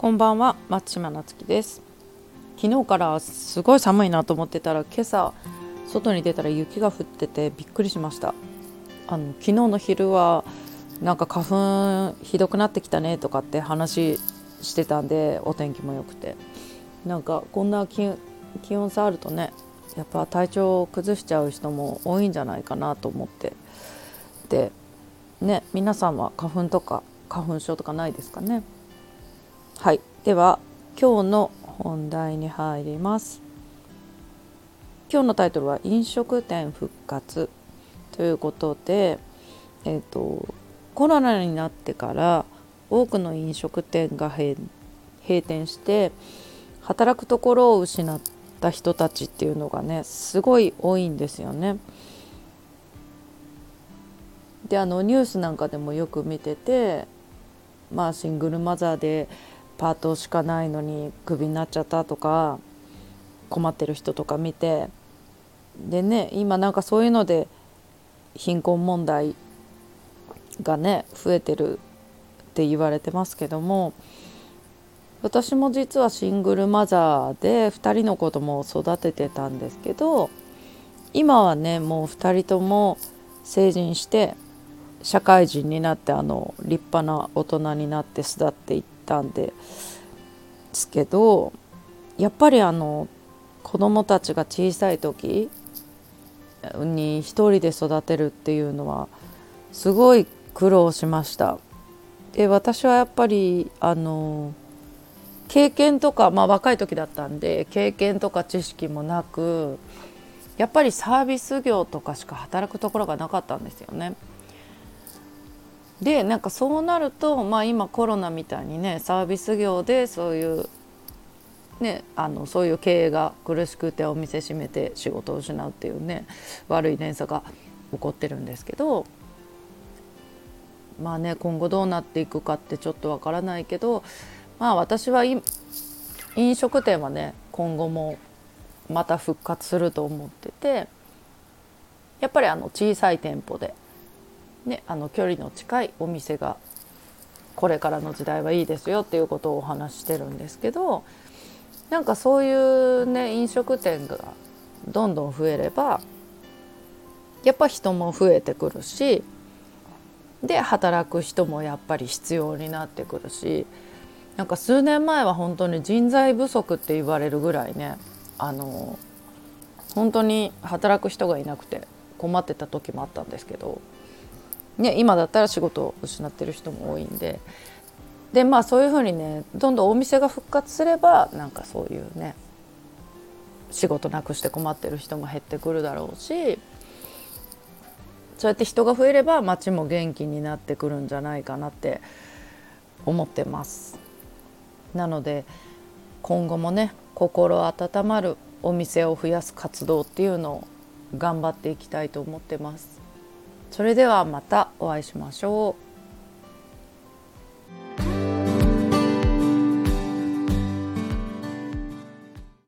こんばんは松島なつきです。昨日からすごい寒いなと思ってたら今朝外に出たら雪が降っててびっくりしました。あの昨日の昼はなんか花粉ひどくなってきたねとかって話してたんでお天気も良くて。なんかこんな気温差あるとねやっぱ体調を崩しちゃう人も多いんじゃないかなと思って。でね皆さんは花粉とか花粉症とかないですかね？はいでは今日の本題に入ります今日のタイトルは飲食店復活ということでえっ、ー、とコロナになってから多くの飲食店が閉店して働くところを失った人たちっていうのがねすごい多いんですよね。であのニュースなんかでもよく見ててまあシングルマザーでパートしかないのにクビになっちゃったとか困ってる人とか見てでね今なんかそういうので貧困問題がね増えてるって言われてますけども私も実はシングルマザーで2人の子供を育ててたんですけど今はねもう2人とも成人して社会人になってあの立派な大人になって巣立っていったんですけどやっぱりあの子どもたちが小さい時に一人で育てるっていうのはすごい苦労しました。で私はやっぱりあの経験とか、まあ、若い時だったんで経験とか知識もなくやっぱりサービス業とかしか働くところがなかったんですよね。でなんかそうなると、まあ、今コロナみたいにねサービス業でそういう、ね、あのそういう経営が苦しくてお店閉めて仕事を失うっていうね悪い連鎖が起こってるんですけどまあね今後どうなっていくかってちょっとわからないけどまあ私は飲食店はね今後もまた復活すると思っててやっぱりあの小さい店舗でね、あの距離の近いお店がこれからの時代はいいですよっていうことをお話してるんですけどなんかそういうね飲食店がどんどん増えればやっぱ人も増えてくるしで働く人もやっぱり必要になってくるしなんか数年前は本当に人材不足って言われるぐらいねあの本当に働く人がいなくて困ってた時もあったんですけどね、今だったら仕事を失ってる人も多いんででまあそういうふうにねどんどんお店が復活すればなんかそういうね仕事なくして困ってる人も減ってくるだろうしそうやって人が増えれば街も元気になってくるんじゃないかなって思ってます。なので今後もね心温まるお店を増やす活動っていうのを頑張っていきたいと思ってます。それではまたお会いしましょう。